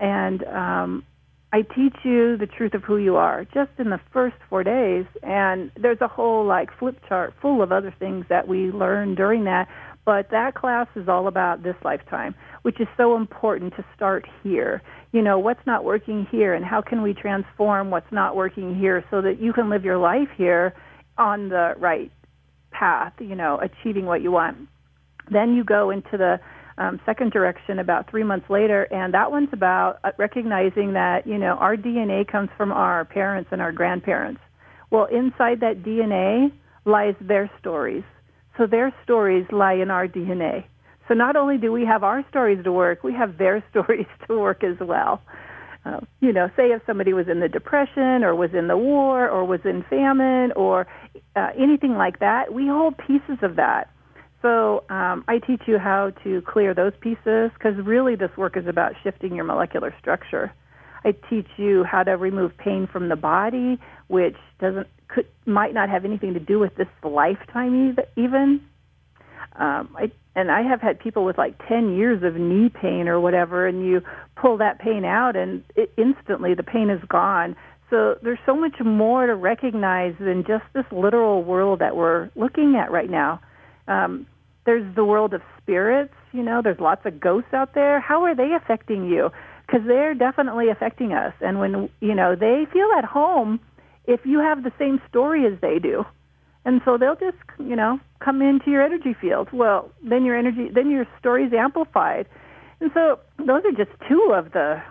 and um, I teach you the truth of who you are just in the first four days. And there's a whole like flip chart full of other things that we learn during that. But that class is all about this lifetime, which is so important to start here you know, what's not working here and how can we transform what's not working here so that you can live your life here on the right path, you know, achieving what you want. Then you go into the um, second direction about three months later, and that one's about uh, recognizing that, you know, our DNA comes from our parents and our grandparents. Well, inside that DNA lies their stories. So their stories lie in our DNA. So not only do we have our stories to work, we have their stories to work as well. Uh, you know, say if somebody was in the depression or was in the war or was in famine or uh, anything like that, we hold pieces of that. So um, I teach you how to clear those pieces because really this work is about shifting your molecular structure. I teach you how to remove pain from the body, which doesn't could might not have anything to do with this lifetime even. Um, I and I have had people with like 10 years of knee pain or whatever, and you pull that pain out, and it, instantly the pain is gone. So there's so much more to recognize than just this literal world that we're looking at right now. Um, there's the world of spirits, you know, there's lots of ghosts out there. How are they affecting you? Because they're definitely affecting us. And when, you know, they feel at home if you have the same story as they do. And so they'll just, you know, come into your energy field. Well, then your energy, then your story is amplified. And so those are just two of the,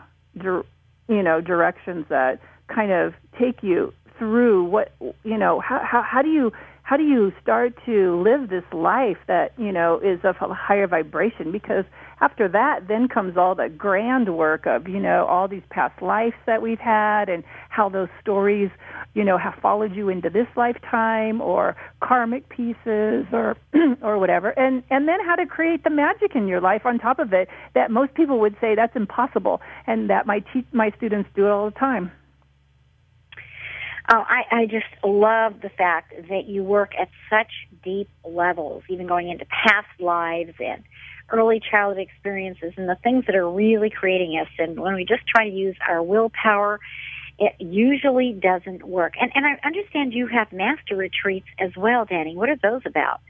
you know, directions that kind of take you through what, you know, how, how, how do you, how do you start to live this life that, you know, is of a higher vibration? Because after that, then comes all the grand work of, you know, all these past lives that we've had and how those stories you know, have followed you into this lifetime or karmic pieces or or whatever. And and then how to create the magic in your life on top of it that most people would say that's impossible and that my te- my students do it all the time. Oh, I, I just love the fact that you work at such deep levels, even going into past lives and early childhood experiences and the things that are really creating us. And when we just try to use our willpower, it usually doesn't work. And, and I understand you have master retreats as well, Danny. What are those about?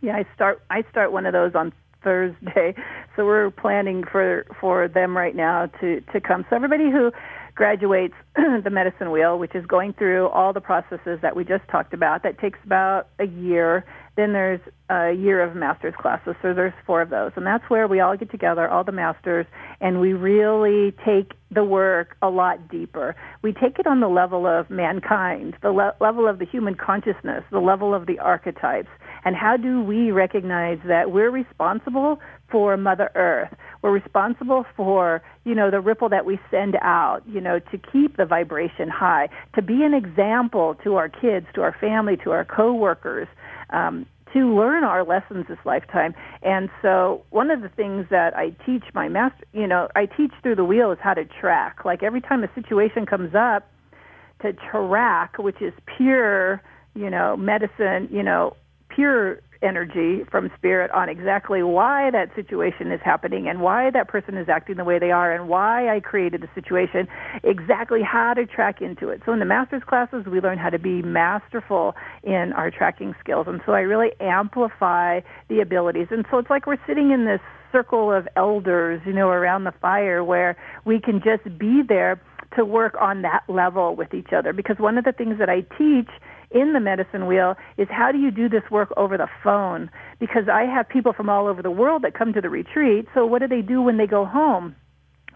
Yeah, I start I start one of those on Thursday, so we're planning for for them right now to to come. So everybody who graduates the medicine wheel, which is going through all the processes that we just talked about. That takes about a year. Then there's a year of master's classes, so there's four of those. And that's where we all get together, all the masters, and we really take the work a lot deeper. We take it on the level of mankind, the le- level of the human consciousness, the level of the archetypes. And how do we recognize that we're responsible for Mother Earth? We're responsible for, you know, the ripple that we send out, you know, to keep the vibration high, to be an example to our kids, to our family, to our coworkers, um, to learn our lessons this lifetime. And so one of the things that I teach my master, you know, I teach through the wheel is how to track. Like every time a situation comes up, to track, which is pure, you know, medicine, you know, pure energy from spirit on exactly why that situation is happening and why that person is acting the way they are and why I created the situation, exactly how to track into it. So in the master's classes, we learn how to be masterful in our tracking skills. And so I really amplify the abilities. And so it's like we're sitting in this circle of elders, you know, around the fire where we can just be there to work on that level with each other. Because one of the things that I teach in the medicine wheel is how do you do this work over the phone? Because I have people from all over the world that come to the retreat. So what do they do when they go home?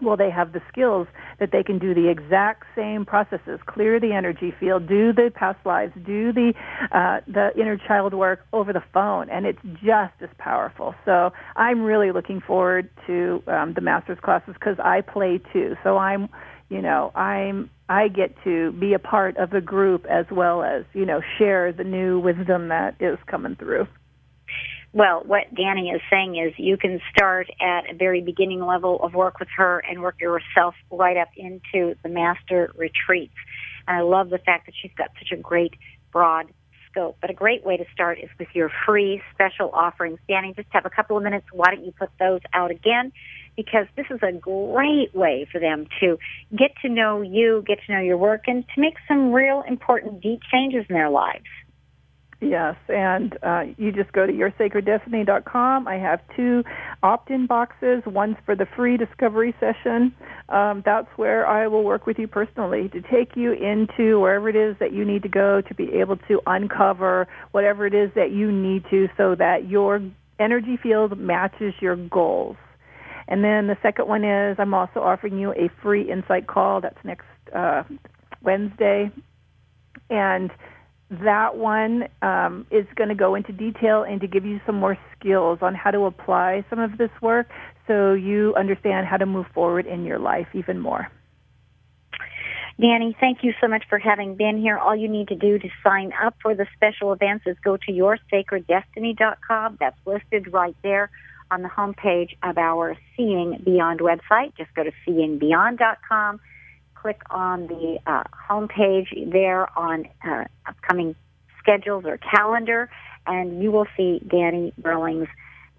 Well, they have the skills that they can do the exact same processes: clear the energy field, do the past lives, do the uh, the inner child work over the phone, and it's just as powerful. So I'm really looking forward to um, the master's classes because I play too. So I'm, you know, I'm I get to be a part of the group as well as, you know, share the new wisdom that is coming through. Well, what Danny is saying is you can start at a very beginning level of work with her and work yourself right up into the master retreats. And I love the fact that she's got such a great broad scope. But a great way to start is with your free special offerings. Danny, just have a couple of minutes. Why don't you put those out again? Because this is a great way for them to get to know you, get to know your work, and to make some real important deep changes in their lives. Yes, and uh, you just go to yoursacreddestiny.com. I have two opt-in boxes. One's for the free discovery session. Um, that's where I will work with you personally to take you into wherever it is that you need to go to be able to uncover whatever it is that you need to so that your energy field matches your goals. And then the second one is I'm also offering you a free insight call. That's next uh, Wednesday. And that one um, is going to go into detail and to give you some more skills on how to apply some of this work so you understand how to move forward in your life even more. Danny, thank you so much for having been here. All you need to do to sign up for the special events is go to yoursacreddestiny.com. That's listed right there on the homepage of our Seeing Beyond website. Just go to seeingbeyond.com, click on the uh, homepage there on uh, upcoming schedules or calendar, and you will see Danny Burling's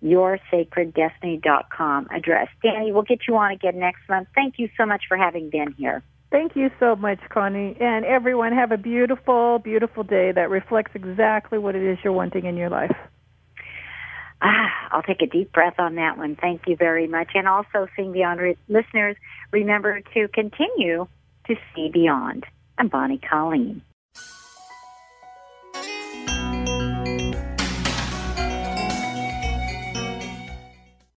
yoursacreddestiny.com address. Danny, we'll get you on again next month. Thank you so much for having been here. Thank you so much, Connie. And everyone, have a beautiful, beautiful day that reflects exactly what it is you're wanting in your life. Ah, I'll take a deep breath on that one. Thank you very much. And also, Seeing Beyond re- listeners, remember to continue to see beyond. I'm Bonnie Colleen.